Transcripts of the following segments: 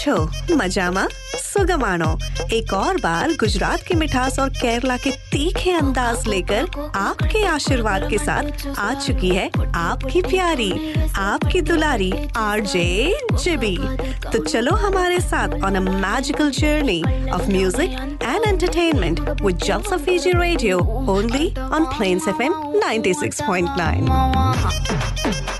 છો મજામાં सुगमानो एक और बार गुजरात की मिठास और केरला के तीखे अंदाज लेकर आपके आशीर्वाद के साथ आ चुकी है आपकी प्यारी आपकी दुलारी आरजे जिबी तो चलो हमारे साथ on a magical journey of music and entertainment with Jalsa Fiji radio only on Plains FM 96.9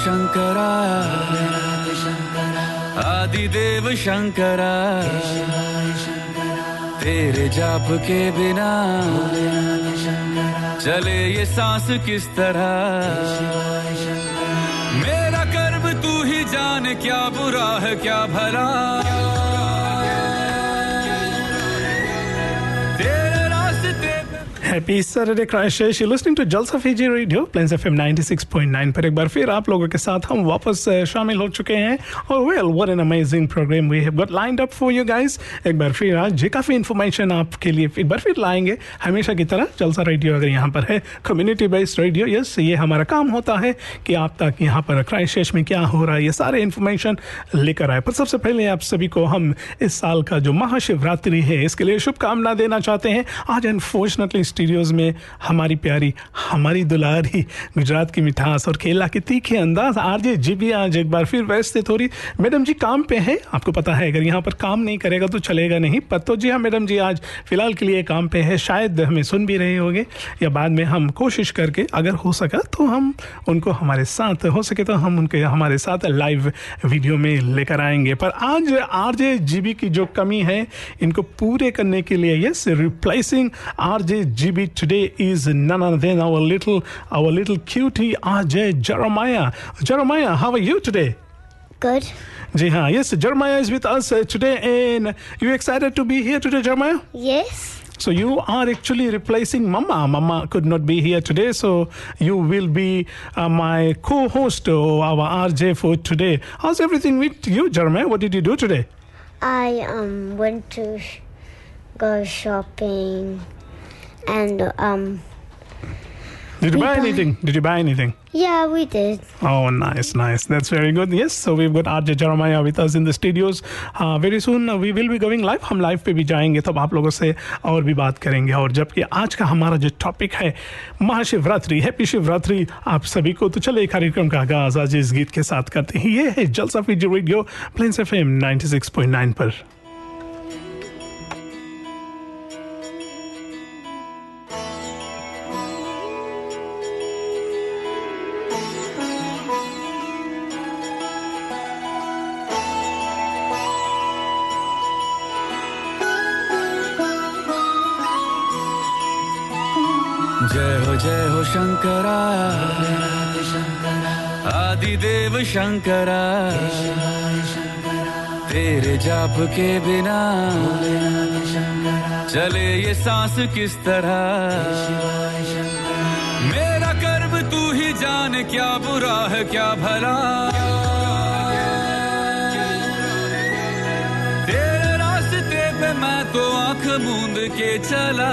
Shankara. आदि देव शंकरा। तेरे जाप के बिना चले ये सांस किस तरह? मेरा कर्म तू ही जान, क्या बुरा है, क्या भला? Happy Saturday, Christchurch. You're listening to Jalsa Fiji Radio, Plains FM 96.9 पर एक बार फिर आप लोगों के साथ हम वापस शामिल हो चुके हैं। और well what an amazing program we have got lined up for you guys एक बार फिर आज जी काफ़ी इन्फॉर्मेशन आपके लिए एक बार फिर लाएँगे। हमेशा की तरह जलसा रेडियो अगर यहाँ पर है कम्युनिटी बेस्ड रेडियो यस ये हमारा काम होता है कि आप तक यहाँ पर क्राइस्टचर्च में क्या हो रहा है ये सारे इन्फॉर्मेशन लेकर आए। पर सबसे पहले आप सभी को हम इस साल का जो महाशिवरात्रि है इसके लिए शुभकामना देना चाहते हैं। आज अनफॉर्चुनेटली स्टूडियोज में हमारी प्यारी, हमारी दुलारी गुजरात की मिठास और केला के तीखे अंदाज। आरजे जी आज एक बार फिर व्यस्त थे थोड़ी। मैडम जी, काम पे है? आपको पता है, अगर यहाँ पर काम नहीं करेगा तो चलेगा नहीं। पर तो जी हाँ मैडम जी आज फ़िलहाल के लिए काम पे है। शायद हमें सुन भी रहे होंगे या बाद में हम कोशिश करके, अगर हो सका तो हम उनको हमारे साथ, हो सके तो हम उनके, हमारे साथ लाइव वीडियो में लेकर आएँगे। पर आज आरजे जीबी की जो कमी है, इनको पूरे करने के लिए yes replacing R RJ GB today is none other than our little our little cutie RJ Jeremiah. Jeremiah, how are you today? Good. जी हाँ, yes, Jeremiah is with us uh, today, and you excited to be here today, Jeremiah? Yes. So you are actually replacing Mama. Mama could not be here today, so you will be uh, my co-host or our RJ for today. How's everything with you, Jeremiah? What did you do today? I um went to sh- go shopping and um Did you buy anything? Did you buy anything? yeah we did. Oh, nice, nice. That's very good. Yes, so we've got RJ Jeremiah with us in the studios. Uh, very soon uh, we will be going live. हम live पे भी जाएँगे तब आप लोगों से और भी बात करेंगे और जबकि आज का हमारा जो टॉपिक है महाशिवरात्रि हैप्पी शिवरात्रि आप सभी को तो चले कार्यक्रम का आगाज़ आज इस गीत के साथ करते हैं ये है Jalsa Fiji radio Plains F M 96.9 पर जय हो जय हो शंकरा। आदि देव शंकरा। तेरे जाप के बिना चले ये सांस किस तरह? मेरा कर्म तू ही जान, क्या बुरा है, क्या भला? तेरे रास्ते पे मैं तो आँख मूंद के चला।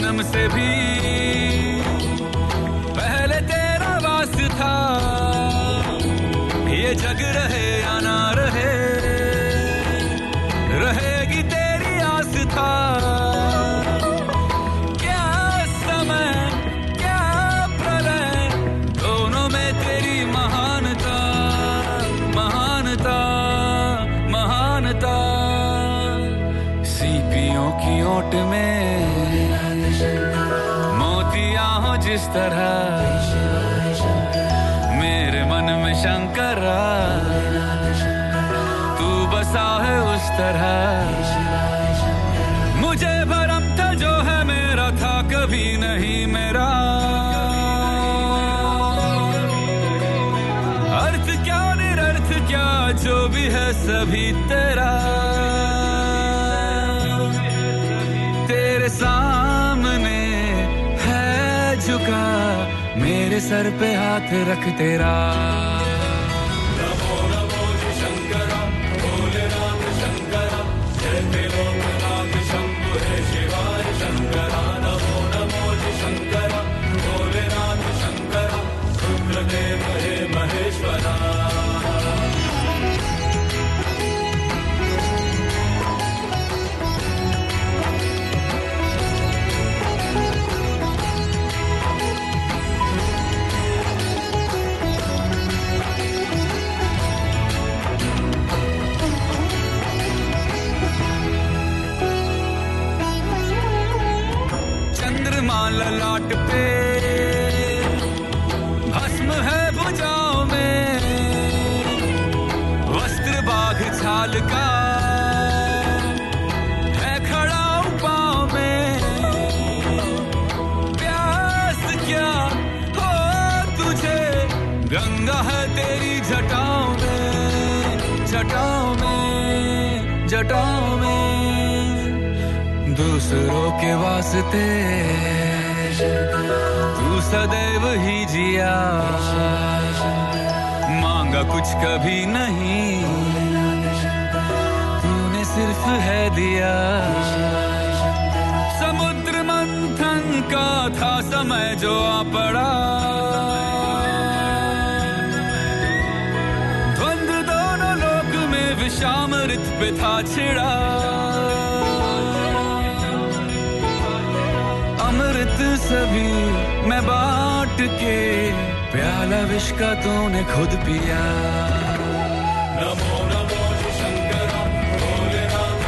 जन्म से भी पहले तेरा वास था ये जग रहे या ना रहे, रहेगी तेरी आस था क्या समय, क्या प्रलय, दोनों में तेरी महानता महानता महानता। सीपियों की ओट में जिस तरह। मेरे मन में शंकरा तू बसा है उस तरह। मुझे भरम था जो है मेरा था, कभी नहीं मेरा। अर्थ क्या, निरर्थ क्या, जो भी है सभी तेरे। सर पे हाथ रख तेरा। पे भस्म है भुजाओं में। वस्त्र बाघ छाल का खड़ा में। प्यास क्या हो तुझे? गंगा है तेरी में में में। दूसरों के वास्ते तू सदैव ही जिया। मांगा कुछ कभी नहीं। तूने सिर्फ़ है दिया। समुद्र मंथन का था समय जो आ पड़ा। द्वंद दोनों लोक में विषामृत पे था छिड़ा। सभी मैं बांट के प्याला विष का तूने खुद पिया। नमो नमो शंकरा भोलेनाथ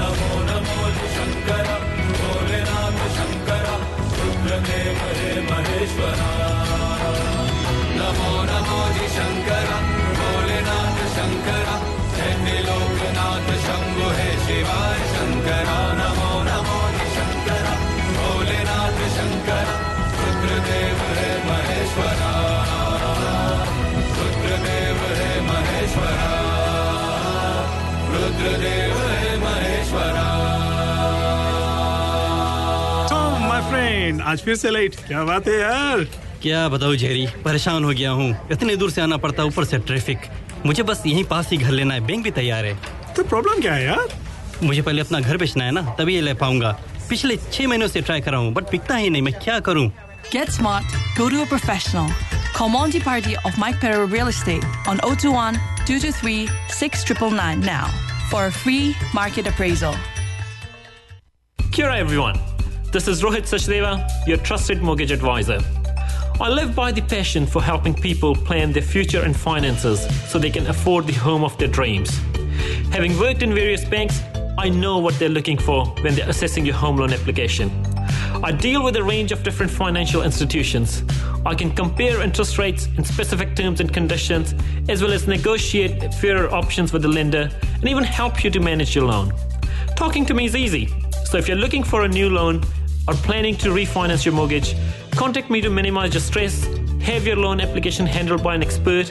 नमो नमो महेश्वरा नमो नमो जी शंकरा, भोलेनाथ शंकरा, जय त्रिलोकनाथ शंभु हे शिवाय शंकरा नमो नमो शंकरा भोलेनाथ शंकरा रुद्रदेव हे महेश्वरा रुद्रदेव हे महेश्वरा रुद्रदेव हे महेश्वरा। तो फ्रेंड आज फिर से लेट क्या बात है यार? क्या बताऊँ जेरी परेशान हो गया हूँ। इतने दूर से आना पड़ता है ऊपर से ट्रैफ़िक मुझे बस यहीं पास ही घर लेना है बैंक भी तैयार है। तो प्रॉब्लम क्या है यार मुझे पहले अपना घर बेचना है ना तभी ये ले पाऊंगा पिछले छह महीनों से ट्राई कर रहा हूँ बट बिकता ही नहीं मैं क्या करूँ Get smart, go to a professional. Call Monty Party of Mike Perro Real Estate on 021 223 6999 now for a free market appraisal. Kia ora, everyone. This is Rohit Sachdeva, your trusted mortgage advisor. I live by the passion for helping people plan their future and finances so they can afford the home of their dreams. Having worked in various banks, I know what they're looking for when they're assessing your home loan application. I deal with a range of different financial institutions. I can compare interest rates in specific terms and conditions, as well as negotiate fairer options with the lender and even help you to manage your loan. Talking to me is easy. So if you're looking for a new loan or planning to refinance your mortgage, contact me to minimize your stress, have your loan application handled by an expert,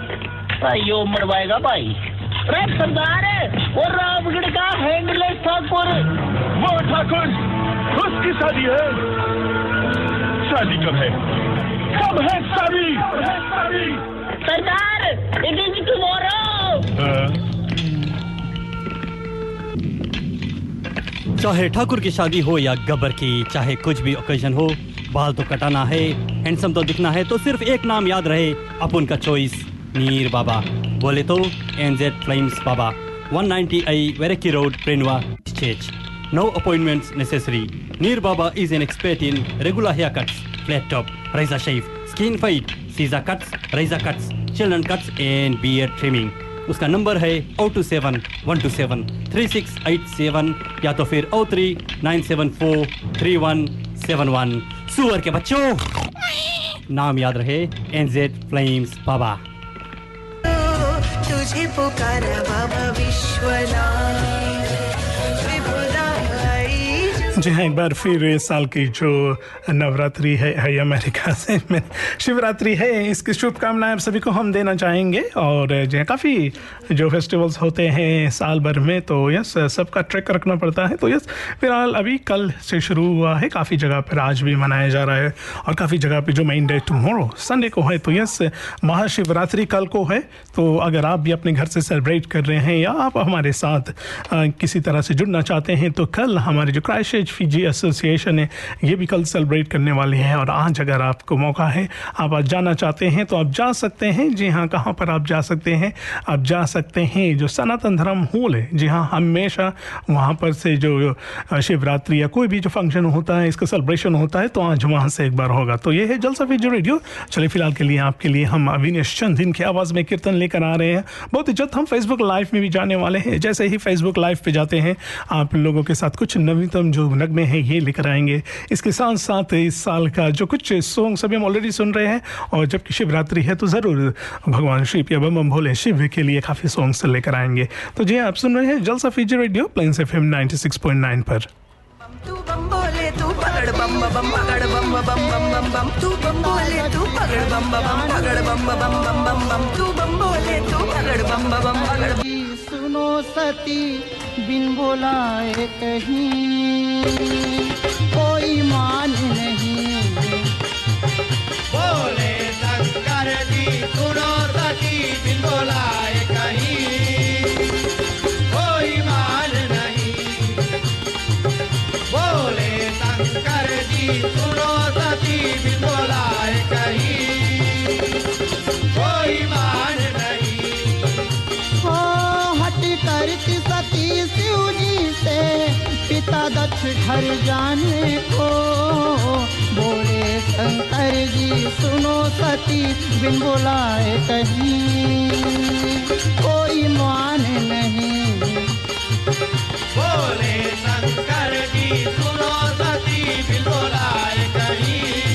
भाई यो मरवाएगा भाई। अरे सरदार वो रामगढ़ का handless Thakur. वो ठाकुर उसकी शादी है। शादी कब है? कब है शादी? सरदार इट इज़ टुमारो चाहे ठाकुर की शादी हो या गब्बर की चाहे कुछ भी ओकेजन हो बाल तो कटाना है हैंडसम तो दिखना है तो सिर्फ़ एक नाम याद रहे अपन का चॉइस मीर बाबा बोले तो एनजेड फ्लेम्स बाबा 198 वेरेकी रोड प्रेनवा चेच no appointments necessary Mir Baba is an expert in regular hair cuts flat top razor shave skin fade scissor cuts razor cuts children cuts and beard trimming उसका number है O two seven one two seven three six eight seven या तो फिर O three nine seven four three one seven one सुअर के बच्चों! नाम याद रहे एनजेड फ्लेम्स बाबा तुझे पुकारा बाबा विश्वनाथ जी हाँ एक बार फिर इस साल की जो नवरात्रि है, है अमेरिका से में शिवरात्रि है इसकी शुभकामनाएँ आप सभी को हम देना चाहेंगे। और जो है काफ़ी जो फेस्टिवल्स होते हैं साल भर में तो यस सबका ट्रैक रखना पड़ता है। तो यस फ़िलहाल अभी कल से शुरू हुआ है काफ़ी जगह पर आज भी मनाया जा रहा है। और काफ़ी जगह पर जो मेन डे टुमारो संडे को है तो यस महाशिवरात्रि कल को है। तो अगर आप भी अपने घर से सेलिब्रेट कर रहे हैं या आप हमारे साथ किसी तरह से जुड़ना चाहते हैं तो कल हमारे जो फिजी एसोसिएशन है ये भी कल सेलिब्रेट करने वाले हैं और आज अगर आपको मौका है, आप आज जाना चाहते हैं तो आप जा सकते हैं। जी हाँ कहाँ पर आप जा सकते हैं? आप जा सकते हैं जो सनातन धर्म हॉल है। जी हाँ हमेशा वहाँ पर से जो शिवरात्रि या कोई भी जो फ़ंक्शन होता है, इसका सेलिब्रेशन होता है तो आज वहाँ से एक बार होगा। तो ये है जलसा फिजी रेडियो। चलिए, फ़िलहाल के लिए आपके लिए हम अविनेश चंद इनकी आवाज़ में कीर्तन लेकर आ रहे हैं। बहुत जल्द हम फेसबुक लाइव में भी जाने वाले हैं। जैसे ही फेसबुक लाइव पे जाते हैं, आप लोगों के साथ कुछ नवीनतम जो नगमे हैं ये लेकर आएँगे इसके साथ साथ इस साल का जो कुछ सॉन्ग सभी हम ऑलरेडी सुन रहे हैं और जबकि शिवरात्रि है तो ज़रूर भगवान शिव या बम भोले शिव के लिए काफ़ी सॉन्ग्स लेकर आएँगे तो जी आप सुन रहे हैं Jalsa Fiji radio Plains F M ninety six point nine पर तू बम बोले तू पकड़ बम बम पकड़ बम बम बम बम बम तू बम बोले तू पकड़ बम बम पकड़ बम बम बम बम बम तू बम बोले तू पकड़ बम बम पकड़ सुनो सती बिन बोलाए कहीं। कोई मान नहीं। बोले शंकर जी, सुनो सती बिन बोलाए कहीं। कोई मान नहीं। बोले शंकर जी, सुनो दक्ष घर जाने को। बोले, शंकर जी, सुनो सती, बिन बोलाए कहीं कोई मान नहीं। बोले, शंकर जी, सुनो सती, बिन बोलाए कहीं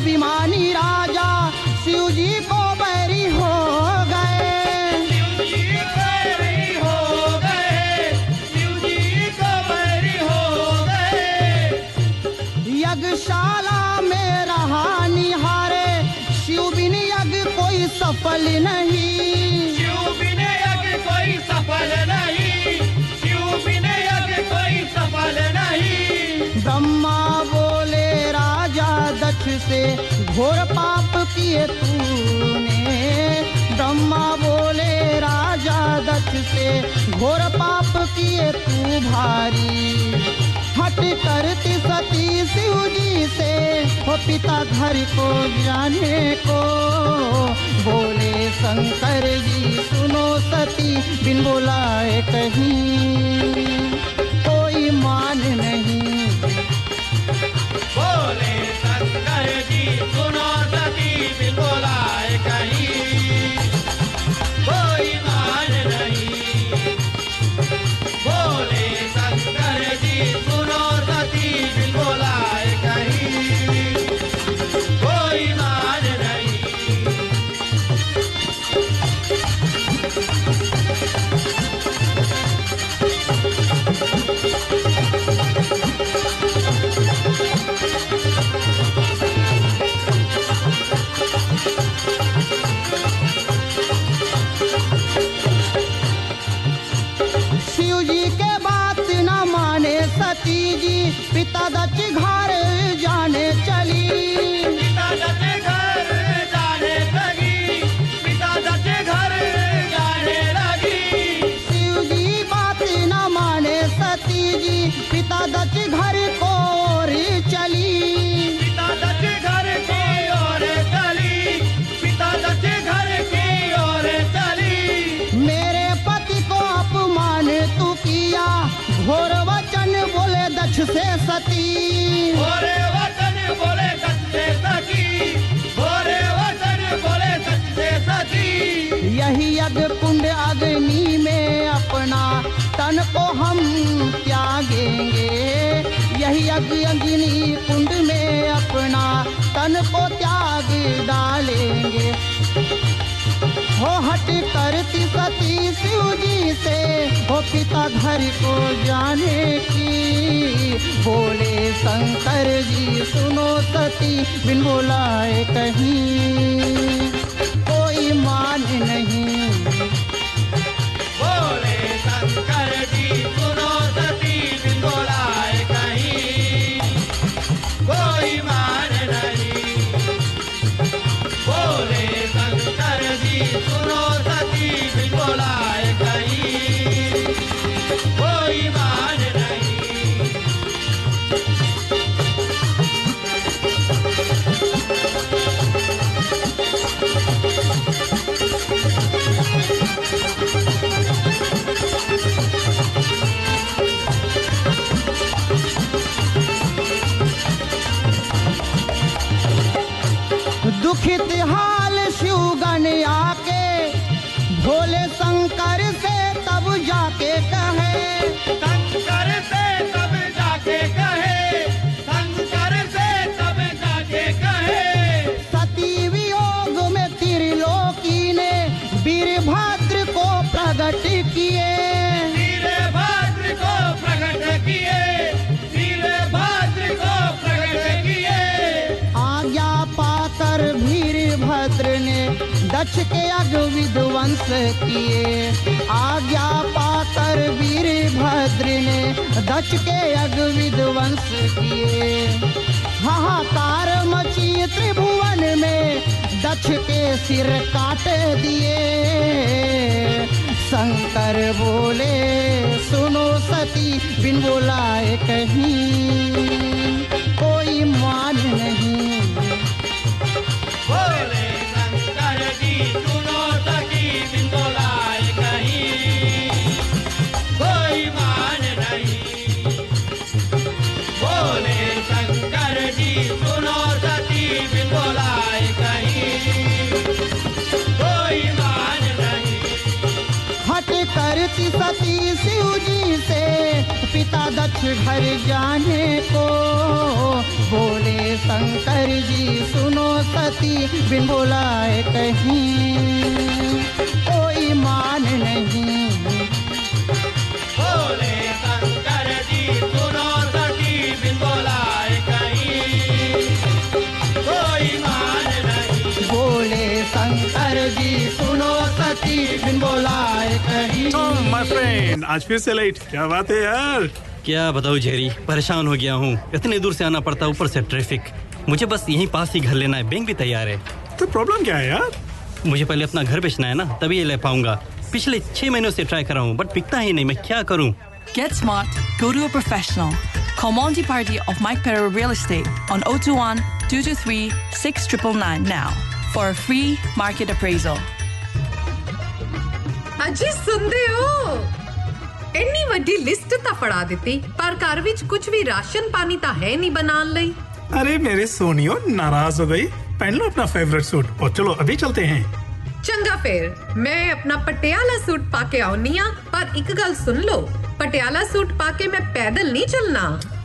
ಅಭಿಮಾನ लिए तूने ब्रह्मा बोले, राजा दक्ष से घोर पाप किए तू भारी। हट करती सती शिव जी से, हो पिता घर को जाने को। बोले, शंकर जी, सुनो सती, बिन बुलाए कहीं। कोई मान नहीं शिव जी से वो पिता घर को जाने की। बोले शंकर जी सुनो सती, बिन बुलाए कहीं। कोई मान नहीं विध्वंस किए। आज्ञा पाकर वीर भद्र ने दक्ष के अग विध्वंस किए हाहाकार मची त्रिभुवन में दक्ष के सिर काट दिए। शंकर बोले सुनो सती बिन बोलाए कहीं कोई मान नहीं। दक्ष घर जाने को। बोले शंकर जी सुनो सती बिन बोलाए कहीं। कोई मान नहीं। बोले शंकर जी सुनो सती बिन बोलाए कहीं। कोई मान नहीं। बोले शंकर जी सुनो सती बिन बोलाए कहीं। माय फ्रेंड आज फिर से लेट क्या बात है यार? क्या बताऊँ जेरी परेशान हो गया हूँ। इतने दूर से आना पड़ता है ऊपर से ट्रैफ़िक मुझे बस यहीं पास ही घर लेना है। बैंक भी तैयार है। तो प्रॉब्लम क्या है यार? मुझे पहले अपना घर बेचना है ना तभी ये ले पाऊँगा। पिछले छह महीनों से ट्राई कर रहा हूँ बट पिकता ही नहीं। मैं क्या करूँ? Get smart. Go to a professional. Call Monty Party of Mike Perro Real Estate on 021 223 6999 now for a free market appraisal. अजी सुनते हो? ਇੰਨੀ ਵੱਡੀ ਲਿਸਟ ਤਾਂ ਫੜਾ ਦਿੱਤੀ ਪਰ ਘਰ ਵਿੱਚ ਕੁਝ ਵੀ ਰਾਸ਼ਨ ਪਾਣੀ ਤਾਂ ਹੈ ਨਹੀਂ ਬਣਾਉਣ ਲਈ अरे मेरे सोनियो नाराज हो गई पहन लो अपना फेवरेट सूट और चलो अभी चलते हैं ਚੰਗਾ ਫੇਰ ਮੈਂ ਆਪਣਾ ਪਟਿਆਲਾ ਸੂਟ ਪਾ ਕੇ ਆਉਣੀ ਆ ਪਰ ਇੱਕ ਗੱਲ ਸੁਣ ਲਓ ਪਟਿਆਲਾ ਸੂਟ ਪਾ ਕੇ ਮੈਂ ਪੈਦਲ ਨਹੀਂ ਚੱਲਣਾ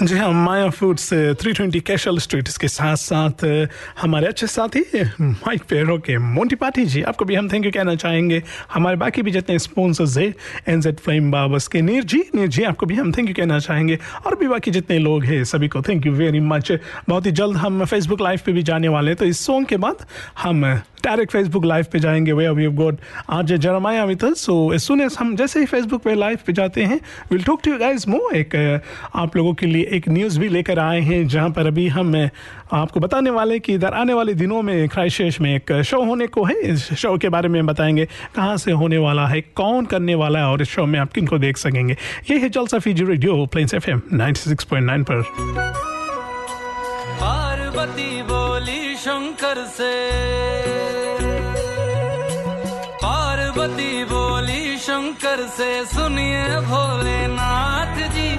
जी हाँ माया फूड्स 320 कैशल स्ट्रीट इसके साथ साथ हमारे अच्छे साथी माइक पेरो के मोंटी पाठी जी, आपको भी हम थैंक यू कहना चाहेंगे। हमारे बाकी भी जितने स्पॉन्सर्स है एन जेड फ्लेम बाबस के नीर जी नीर जी, आपको भी हम थैंक यू कहना चाहेंगे। और भी बाकी जितने लोग हैं, सभी को थैंक यू वेरी मच बहुत ही जल्द हम फेसबुक लाइव पे भी जाने वाले हैं तो इस सॉन्ग के बाद हम डायरेक्ट फेसबुक लाइव पे जाएँगे। वे वी गॉट आज जरमाया विद सो सुन हम जैसे ही फेसबुक पे लाइव पे जाते हैं will talk to you guys एक आप लोगों के लिए एक न्यूज़ भी लेकर आए हैं, जहाँ पर अभी हम आपको बताने वाले कि इधर आने वाले दिनों में क्राइस्टचर्च में एक शो होने को है। इस शो के बारे में बताएँगे कहाँ से होने वाला है, कौन करने वाला है, और इस शो में आप किन को देख सकेंगे। ये है Jalsa Fiji radio Plains F M पर। पार्वती बोली शंकर से। शंकर से सुनिए भोलेनाथ जी।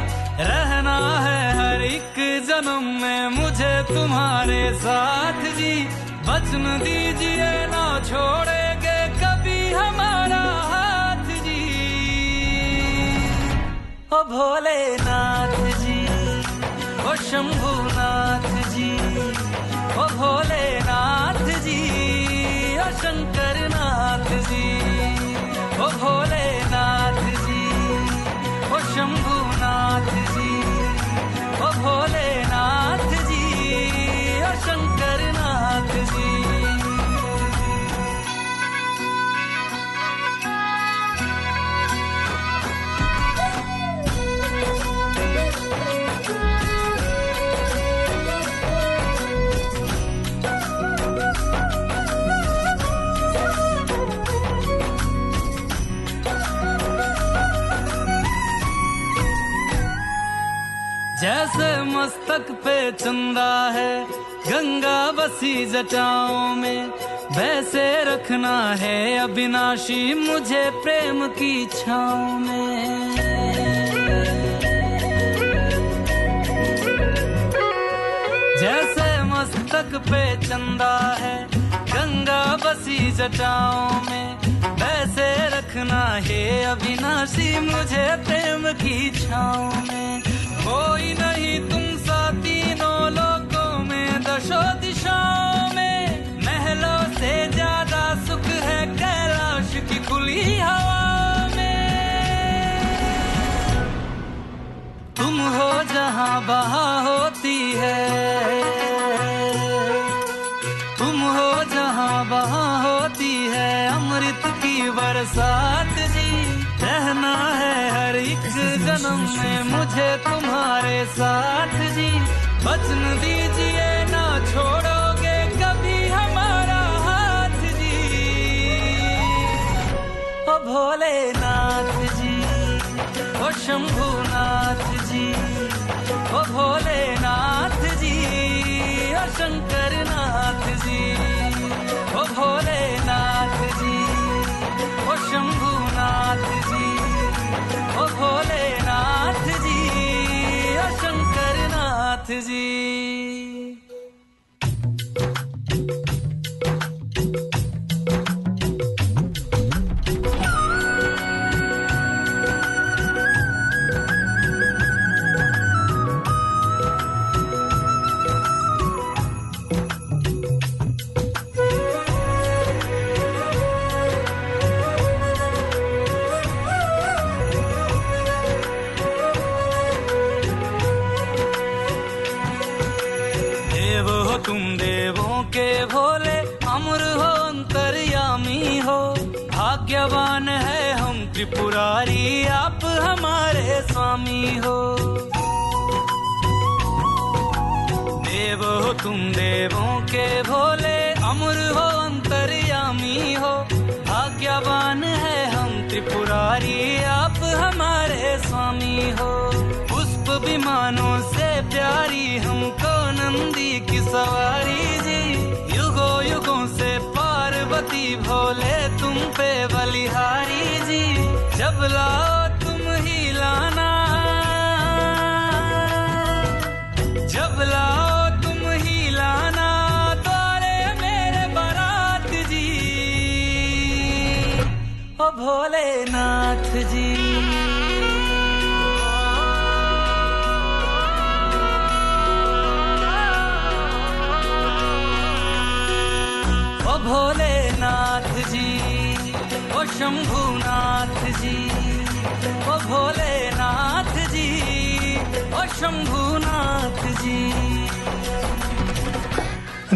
रहना है हर एक जन्म में मुझे तुम्हारे साथ जी। बचन दीजिए ना छोड़ेंगे कभी हमारा हाथ जी। ओ भोलेनाथ जी, ओ शंभुनाथ जी, ओ भोलेनाथ जी, ओ शंकरनाथ जी। ओ भोलेनाथ बसी जटाओं में वैसे रखना है अविनाशी मुझे प्रेम की छाओ में। जैसे मस्तक पे चंदा है गंगा बसी जटाओं में वैसे रखना है अविनाशी मुझे प्रेम की छाँव में। कोई नहीं तुम सा तीनों लोगों में दशो महलों ज़्यादा सुख है बहा होती है। तुम हो होती है। अमृत की बरसात जी। रहना है हर एक जन्म में मुझे तुम्हारे साथ जी। बचन दीजिए ना छोड़ोगे भोलेनाथ जी ओ शंभुनाथ जी ओ भोलेनाथ जी ओ शंकरनाथ जी ओ भोलेनाथ जी ओ शंभुनाथ जी ओ भोलेनाथ जी ओ शंकरनाथ जी भोले अमर हो, अंतर्यामी हो। भाग्यवान है हम त्रिपुरारी, आप हमारे स्वामी हो। पुष्प विमानों से प्यारी, हमको नंदी की सवारी जी। युगो, युगों से पार्वती भोले, तुम पे बलिहारी जी। जब लाओ भोलेनाथ जी ओ भोलेनाथ जी ओ शंभुनाथ जी ओ भोलेनाथ जी ओ शंभुनाथ जी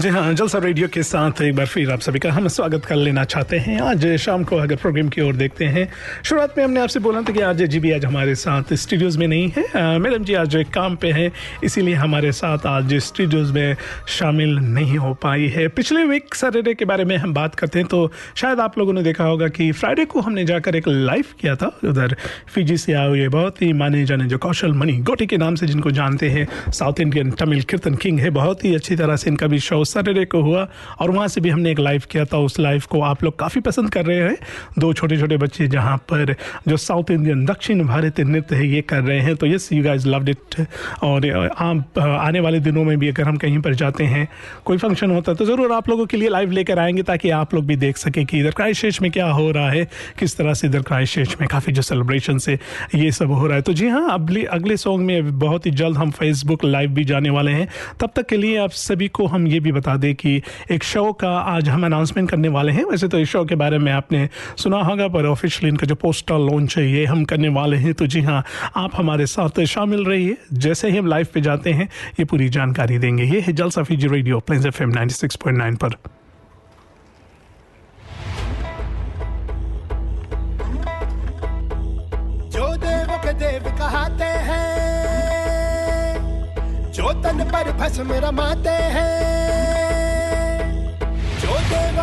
जी हाँ जलसा रेडियो के साथ एक बार फिर आप सभी का हम स्वागत कर लेना चाहते हैं। आज शाम को अगर प्रोग्राम की ओर देखते हैं, शुरुआत में हमने आपसे बोला था कि आज जी भी आज हमारे साथ स्टूडियोज में नहीं है। मैडम जी आज एक काम पे हैं, इसीलिए हमारे साथ आज स्टूडियोज में शामिल नहीं हो पाई है। पिछले वीक सैटरडे के बारे में हम बात करते हैं तो शायद आप लोगों ने देखा होगा कि फ्राइडे को हमने जाकर एक लाइव किया था। उधर फिजी से आए हुए बहुत ही माने जाने जो कौशल मणि गोटी के नाम से जिनको जानते हैं साउथ इंडियन तमिल कीर्तन किंग है, बहुत ही अच्छी तरह से इनका भी शो सैटरडे को हुआ और वहाँ से भी हमने एक लाइव किया था। उस लाइव को आप लोग काफ़ी पसंद कर रहे हैं। दो छोटे छोटे बच्चे जहाँ पर जो साउथ इंडियन दक्षिण भारतीय नृत्य है, ये कर रहे हैं। तो yes you guys loved it और आप आने वाले दिनों में भी अगर हम कहीं पर जाते हैं, कोई फ़ंक्शन होता है तो ज़रूर आप लोगों के लिए लाइव लेकर आएँगे ताकि आप लोग भी देख सकें कि इधर क्राइस्टचर्च में क्या हो रहा है, किस तरह से इधर क्राइस्टचर्च में काफ़ी जो सेलिब्रेशन से ये सब हो रहा है। तो जी हाँ अगले अगले सॉन्ग में बहुत ही जल्द हम फेसबुक लाइव भी जाने वाले हैं। तब तक के लिए आप सभी को हम ये भी बता दें कि एक शो का आज हम अनाउंसमेंट करने वाले हैं। वैसे तो इस शो के बारे में आपने सुना होगा, पर ऑफिशियली इनका जो पोस्टर लॉन्च है, ये हम करने वाले हैं। तो जी हाँ आप हमारे साथ शामिल रहिए। जैसे ही हम लाइव पे जाते हैं, ये पूरी जानकारी देंगे। ये है Jalsa Fiji radio Plains F M पर। जो देव के हैं, जो तन पर भस्म रमाते हैं जो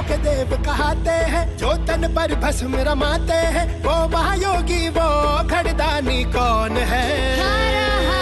के देव कहते हैं जो तन पर भस्म रमाते हैं वो महायोगी वो खड़दानी कौन है? हारा, Shambhu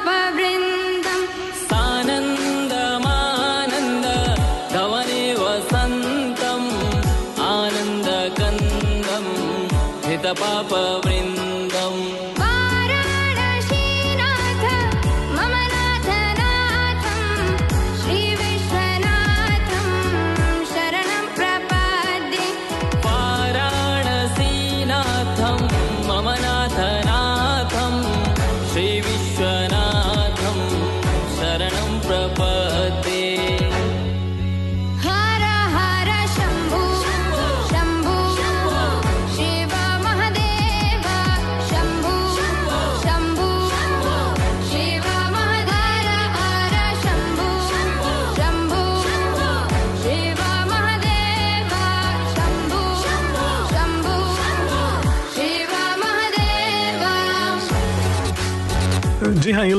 हृतपापवृन्दम्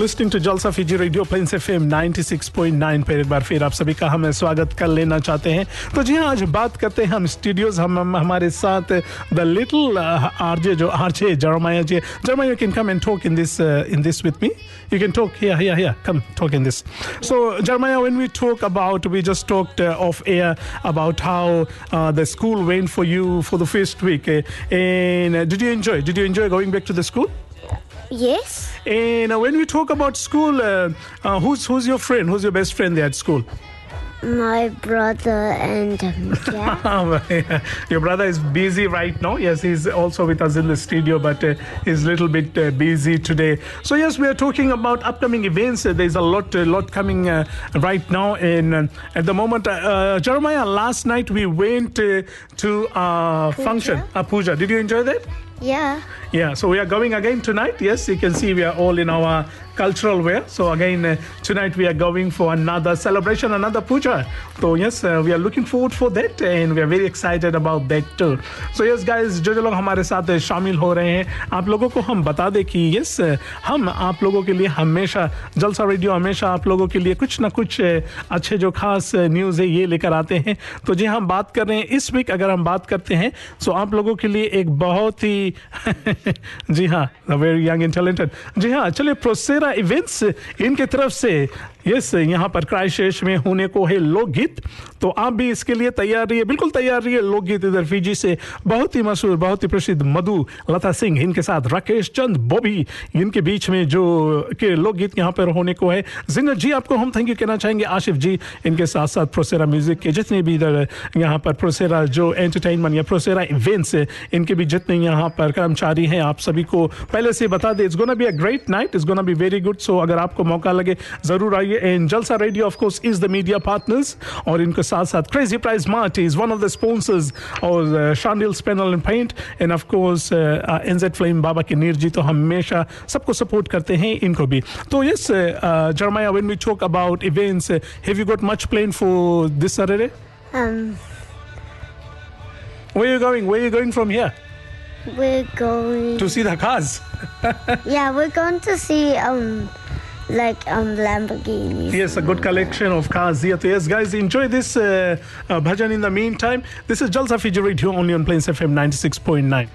listening to Jalsa Fiji radio Plains FM 96.9 पर एक बार फिर आप सभी का हमें स्वागत कर लेना चाहते हैं। तो जी हाँ आज बात करते हैं हम स्टूडियोज हम, हम हमारे साथ द लिटिल आरजे जो RJ Jeremiah ji Jeremiah you can come and talk in this in this with me you can talk yeah yeah yeah come talk in this so Jeremiah when we talk about we just talked off air about how the school went for you for the first week and did you enjoy did you enjoy going back to the school Yes. and uh, when we talk about school, uh, uh, who's who's your friend? Who's your best friend there at school? My brother and um, Jack. your brother is busy right now. Yes, he's also with us in the studio, but uh, he's a little bit uh, busy today. So yes, we are talking about upcoming events. Uh, there's a lot, a lot coming uh, right now. And uh, at the moment, uh, uh, Jeremiah, last night we went uh, to a function, a puja. Did you enjoy that? yeah. Yeah, so we are going again tonight. Yes, you can see we are all in our cultural wear. So again, uh, tonight we are going for another celebration, another puja. So yes, uh, we are looking forward for that, and we are very excited about that too. So yes, guys, जो जो लोग हमारे साथ uh, शामिल हो रहे हैं आप लोगों को हम बता दें कि यस हम आप लोगों के लिए हमेशा जलसा रेडियो हमेशा आप लोगों के लिए कुछ ना कुछ uh, अच्छे जो खास न्यूज़ है ये लेकर आते हैं तो जी हम बात कर रहे हैं इस वीक अगर हम बात करते हैं तो आप लोगों के लिए एक बहुत ही जी हाँ वेरी यंग एंड टैलेंटेड जी हाँ चलिए प्रोसेरा इवेंट्स इनके तरफ़ से यस यहाँ पर क्राइशेष में होने को है लोकगीत। तो आप भी इसके लिए तैयार रहिए, बिल्कुल तैयार रहिए लोकगीत इधर फीजी से। बहुत ही मशहूर, बहुत ही प्रसिद्ध मधु, लता सिंह, इनके साथ राकेश चंद, बॉबी, इनके बीच में जो के लोकगीत यहाँ पर होने को है। जिंगर जी, आपको हम थैंक यू कहना चाहेंगे। आशिफ जी, इनके साथ साथ प्रोसेरा म्यूज़िक के जितने भी इधर यहाँ पर प्रोसेरा जो एंटरटेनमेंट या प्रोसेरा इवेंट्स है, इनके भी जितने यहाँ पर कर्मचारी हैं, आप सभी को पहले से बता दें it's gonna be a great night it's gonna be very good so अगर आपको मौका लगे, ज़रूर आइए। And Jalsa radio of course is the media partners और इनके साथ साथ crazy prize mart is one of the sponsors और Shandil स्पेनल and paint and of course NZ flame Baba के नीर जी तो हमेशा सबको सपोर्ट करते हैं इनको भी तो yes Jeremiah when we talk about events have you got much plan for this Saturday Um, where are you going? Where are you going from here? we're going. to see the cars. Yeah, we're going to see um, like um Lamborghinis. Yes, a good collection of cars here. So yes, guys, enjoy this uh, uh, bhajan in the meantime. This is Jalsa Fiji Radio only on Plains FM 96.9.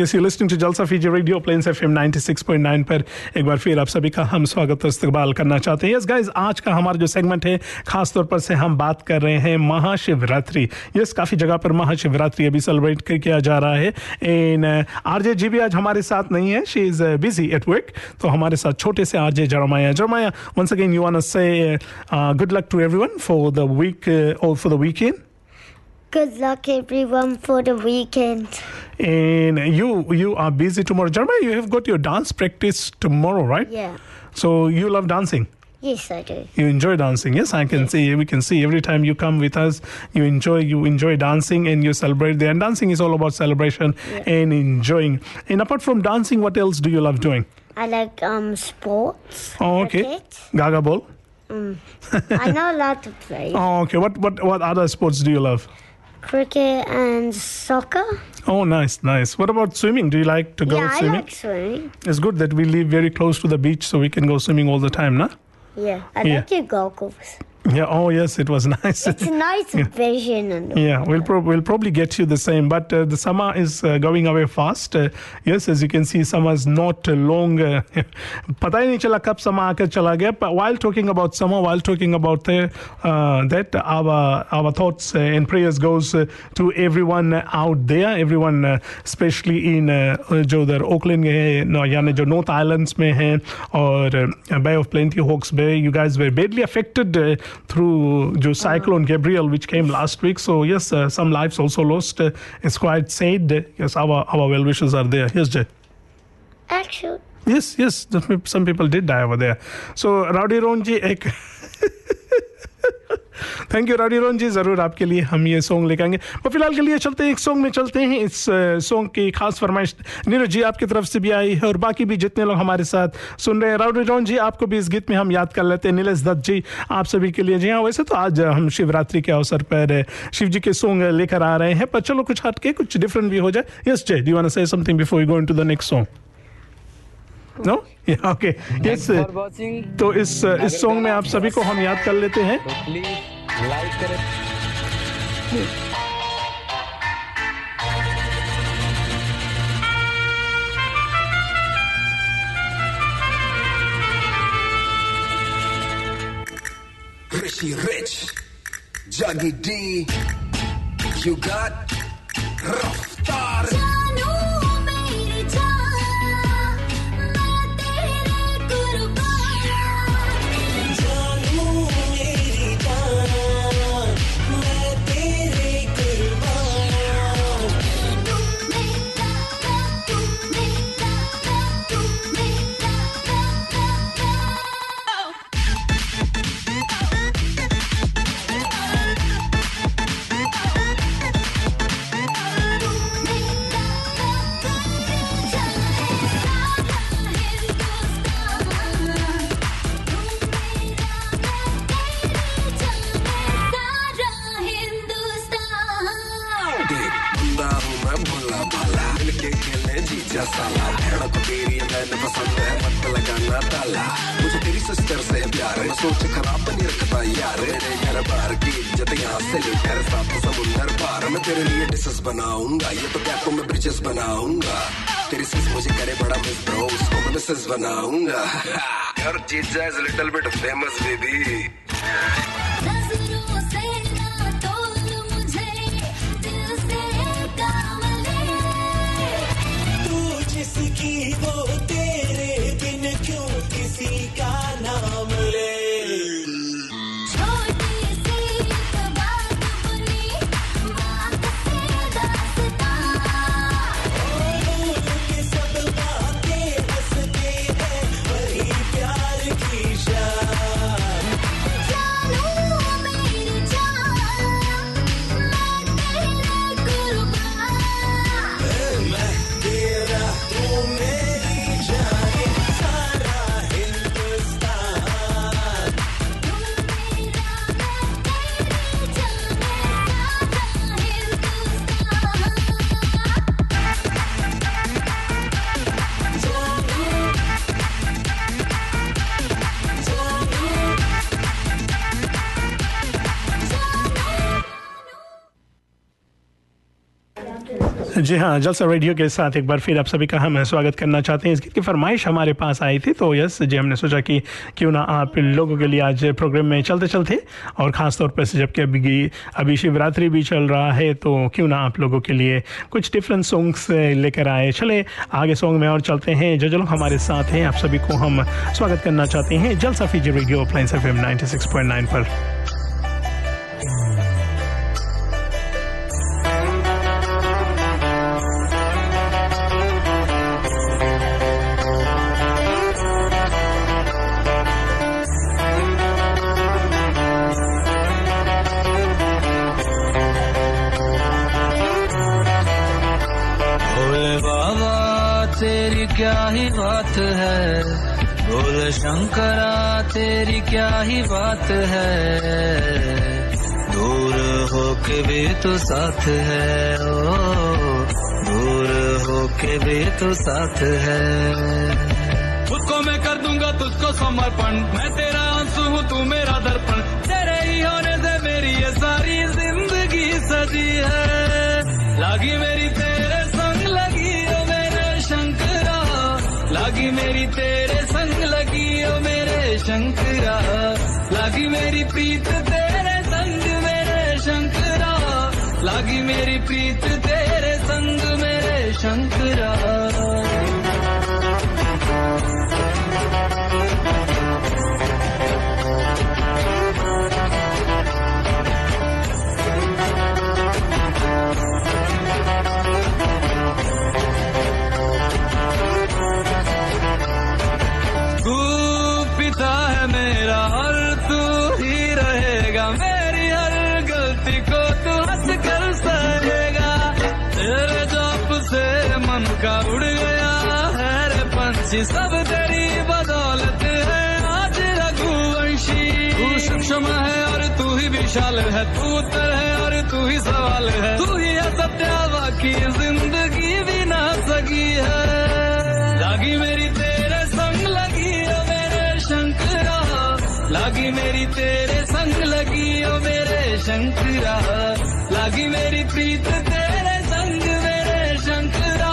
Yes, you're listening to Jalsa Fiji Radio Plains FM 96.9 पर। एक बार फिर आप सभी का हम स्वागत और इस्तकबाल करना चाहते हैं। यस गाइस आज का हमारा जो सेगमेंट है खास तौर पर से हम बात कर रहे हैं महाशिवरात्रि। यस काफ़ी जगह पर महाशिवरात्रि अभी सेलिब्रेट किया जा रहा है। एंड आरजे जी भी आज हमारे साथ नहीं है। She is busy at work तो हमारे साथ छोटे से RJ Jeremiah Jeremiah once again you want say good luck to everyone for the week और for the weekend Good luck, everyone, for the weekend. And you you are busy tomorrow. Jeremiah, you have got your dance practice tomorrow, right? Yeah. So you love dancing. Yes, I do. You enjoy dancing, yes. I can see. We can see every time you come with us, you enjoy. You enjoy dancing and you celebrate there. And dancing is all about celebration and enjoying. And apart from dancing, what else do you love doing? I like um sports. Oh, okay. Gaga ball. Mm. I know a lot to play. Oh, okay. What what what other sports do you love? Cricket and soccer. Oh, nice, nice. What about swimming? Do you like to go yeah, I swimming? like swimming. It's good that we live very close to the beach, so we can go swimming all the time, nah? Yeah, I Yeah. like your goggles. Yeah. Oh, yes, it was nice. It's a nice vision. And Yeah, we'll, prob we'll probably get you the same, but uh, the summer is uh, going away fast. Uh, yes, as you can see, summer is not uh, long. Uh, पता ही नहीं चला कब summer आकर चला गया. But while talking about summer, while talking about the, uh, that, our our thoughts uh, and prayers goes uh, to everyone out there, everyone, uh, especially in uh, जो उधर Oakland में है, no, यानी जो north islands में हैं और Bay of Plenty Hawke's Bay you guys were badly affected uh, through the cyclone uh-huh. Gabriel, which came last week. So yes, uh, some lives also lost. Uh, it's quite sad. Uh, yes, our our well wishes are there. Yes, Jay. Actually. Yes, yes. Some people did die over there. So Rowdy Ronji, ek. Thank you Rowdy Ron ji ज़रूर आपके लिए हम ये song लेके आएँगे और फ़िलहाल के लिए चलते हैं, एक सॉन्ग में चलते हैं। इस सॉन्ग की खास फरमाइश नीरज जी आपकी तरफ़ से भी आई है और बाकी भी जितने लोग हमारे साथ सुन रहे हैं राउडी रोन जी आपको भी इस गीत में हम याद कर लेते हैं। नीलेश दत्त जी, आप सभी के लिए। जी हाँ वैसे तो आज हम शिवरात्रि के अवसर पर शिव जी के सॉन्ग लेकर आ रहे हैं। पर चलो कुछ हटके कुछ डिफरेंट भी हो जाए। Yes Jay do say something before you go into the next song no okay yes तो इस इस सॉन्ग में आप सभी को हम याद कर लेते हैं। लाइक करें। Richie Rich, Juggy D, you got Raftar. खेलने जीजा को तेरी मैंने पसंद है मत लगाना ताला मुझे तेरी सिस्टर से प्यार है सोच खराब नहीं रखता यार मेरे घर बार की इज़्ज़त यहाँ से लेकर सात समुंदर पार मैं तेरे लिए डिशेस बनाऊँगा ये तो को मैं ब्रिजेस बनाऊँगा तेरी सिस मुझे करे बड़ा मिस ब्रो उसको मैं मिसेस बनाऊँगा यार जीजा is little bit famous baby जी हाँ जलसा रेडियो के साथ एक बार फिर आप सभी का हम स्वागत करना चाहते हैं। इस गीत की फरमाइश हमारे पास आई थी तो यस, जी हमने सोचा कि क्यों ना आप लोगों के लिए आज प्रोग्राम में चलते चलते, और ख़ास तौर पर जबकि अभी अभी शिवरात्रि भी चल रहा है तो क्यों ना आप लोगों के लिए कुछ डिफरेंट सॉन्ग्स लेकर आए। चले, आगे सॉन्ग में और चलते हैं। जो जो लोग हमारे साथ हैं, आप सभी को हम स्वागत करना चाहते हैं। Jalsa Fiji radio Plains F M पर। साथ है, ओ, दूर होके भी तो साथ है। उसको मैं कर दूँगा तुझको समर्पण, मैं तेरा आँसू हूँ, तू मेरा दर्पण। तेरे ही होने से मेरी ये सारी ज़िंदगी सजी है। लागी मेरी तेरे संग, लगी ओ मेरे शंकरा। लागी मेरी तेरे संग, लगी ओ मेरे शंकरा। लागी मेरी प्रीत तेरे लागी मेरी प्रीत तेरे संग मेरे शंकरा। वंशी सब तेरी बदौलत है। आज रघुवंशी, तू सूक्ष्म है और तू ही विशाल है। तू उत्तर है और तू ही सवाल है। तू ही है सत्यावा की ज़िंदगी भी ना सकी है। लागी मेरी तेरे संग, लगी ओ मेरे शंकरा। लागी मेरी तेरे संग, लगी ओ मेरे शंकरा। लागी मेरी प्रीत तेरे संग, मेरे शंकरा।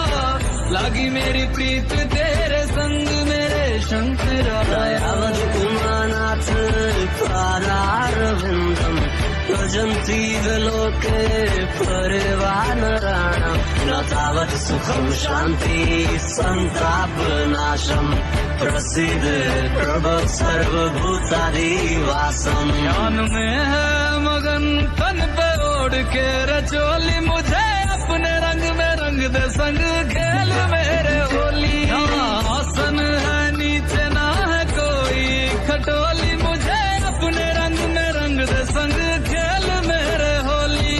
लागी मेरी प्रीत तेरे संग मेरे शंकरा। दयावत उमानाथ पारारविन्दम् भजन्ति विलोके परिवानराणाम् न तावत् सुखम् शान्ति सन्तापनाशम् प्रसीद प्रभो सर्वभूतादिवासम् ज्ञान में है मगन तन पे ओढ़ के रचोली। मुझे अपने रंग में रंग दे संग खेल खटोली मुझे अपने रंग में रंग दे संग खेल मेरे होली।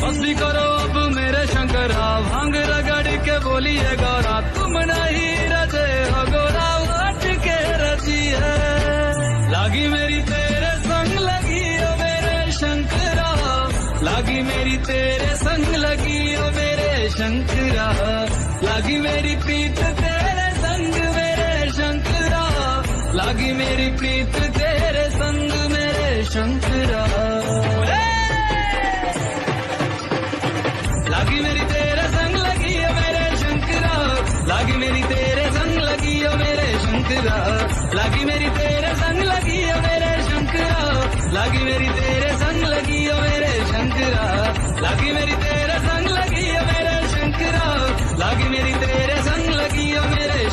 बस करो अब मेरे शंकरा भाँग रगड़ के बोलिए गौरा, तुम नहीं रजे हो गोरा, वाट के रज़ी है। लागी मेरी तेरे संग, लगी ओ मेरे शंकरा लागी मेरी तेरे संग, लगी ओ मेरे शंकरा लागी मेरी प्रीत तेरे लागी मेरी प्रीत तेरे संग मेरे शंकरा। लागी मेरी तेरे संग लगी ओ मेरे शंकरा। लागी मेरी तेरे संग लगी ओ मेरे शंकरा। लागी मेरी तेरे संग लगी ओ मेरे शंकरा। लागी मेरी तेरे संग लगी ओ मेरे शंकरा। लागी मेरी तेरे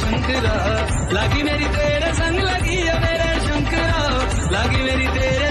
शंकरा। लागी मेरी तेरे संग लगी है मेरे शंकरा। लागी मेरी तेरे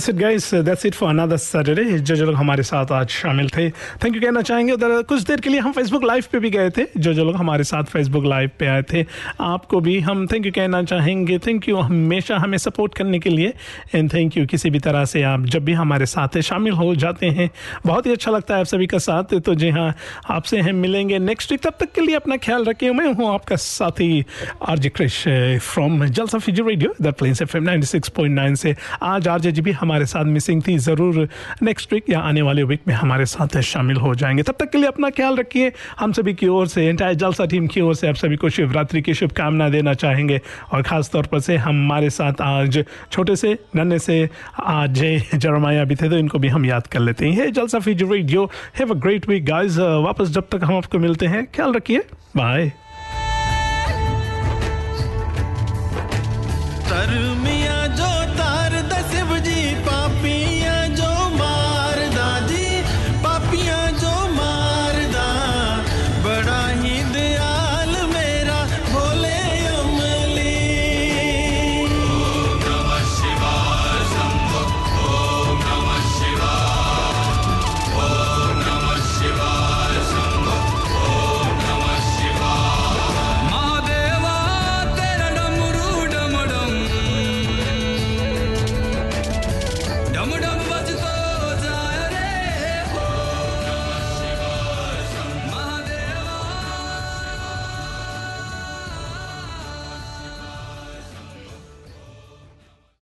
That's it guys, that's it for another Saturday. जो जो लोग हमारे साथ आज शामिल थे। थैंक यू कहना चाहेंगे। उधर कुछ देर के लिए हम फेसबुक लाइव पे भी गए थे। जो जो लोग हमारे साथ फेसबुक लाइव पे आए थे। आपको भी हम थैंक यू कहना चाहेंगे। थैंक यू हमेशा हमें सपोर्ट करने के लिए। एंड थैंक यू किसी भी तरह से आप जब भी हमारे साथ शामिल हो जाते हैं। बहुत ही अच्छा लगता है आप सभी का साथ। तो जी हाँ आपसे हम मिलेंगे नेक्स्ट वीक तब तक के लिए अपना ख्याल रखिए। मैं हूँ आपका साथी R J Krish from Jalsa Fiji radio the Plains F M से। आज आर जी भी हमारे साथ मिसिंग थी, ज़रूर नेक्स्ट वीक या आने वाले वीक में हमारे साथ शामिल हो जाएँगे। तब तक के लिए अपना ख्याल रखिए। हम सभी की ओर से एंटायर जलसा टीम की ओर से आप सभी को शिवरात्रि की शुभकामना देना चाहेंगे। और ख़ास तौर पर से हमारे साथ आज छोटे से, नन्हे से, आज जरमाया भी थे तो इनको भी हम याद कर लेते हैं। Jalsa Fiji radio have a great week guys वापस जब तक हम आपको मिलते हैं, ख्याल रखिए। बाय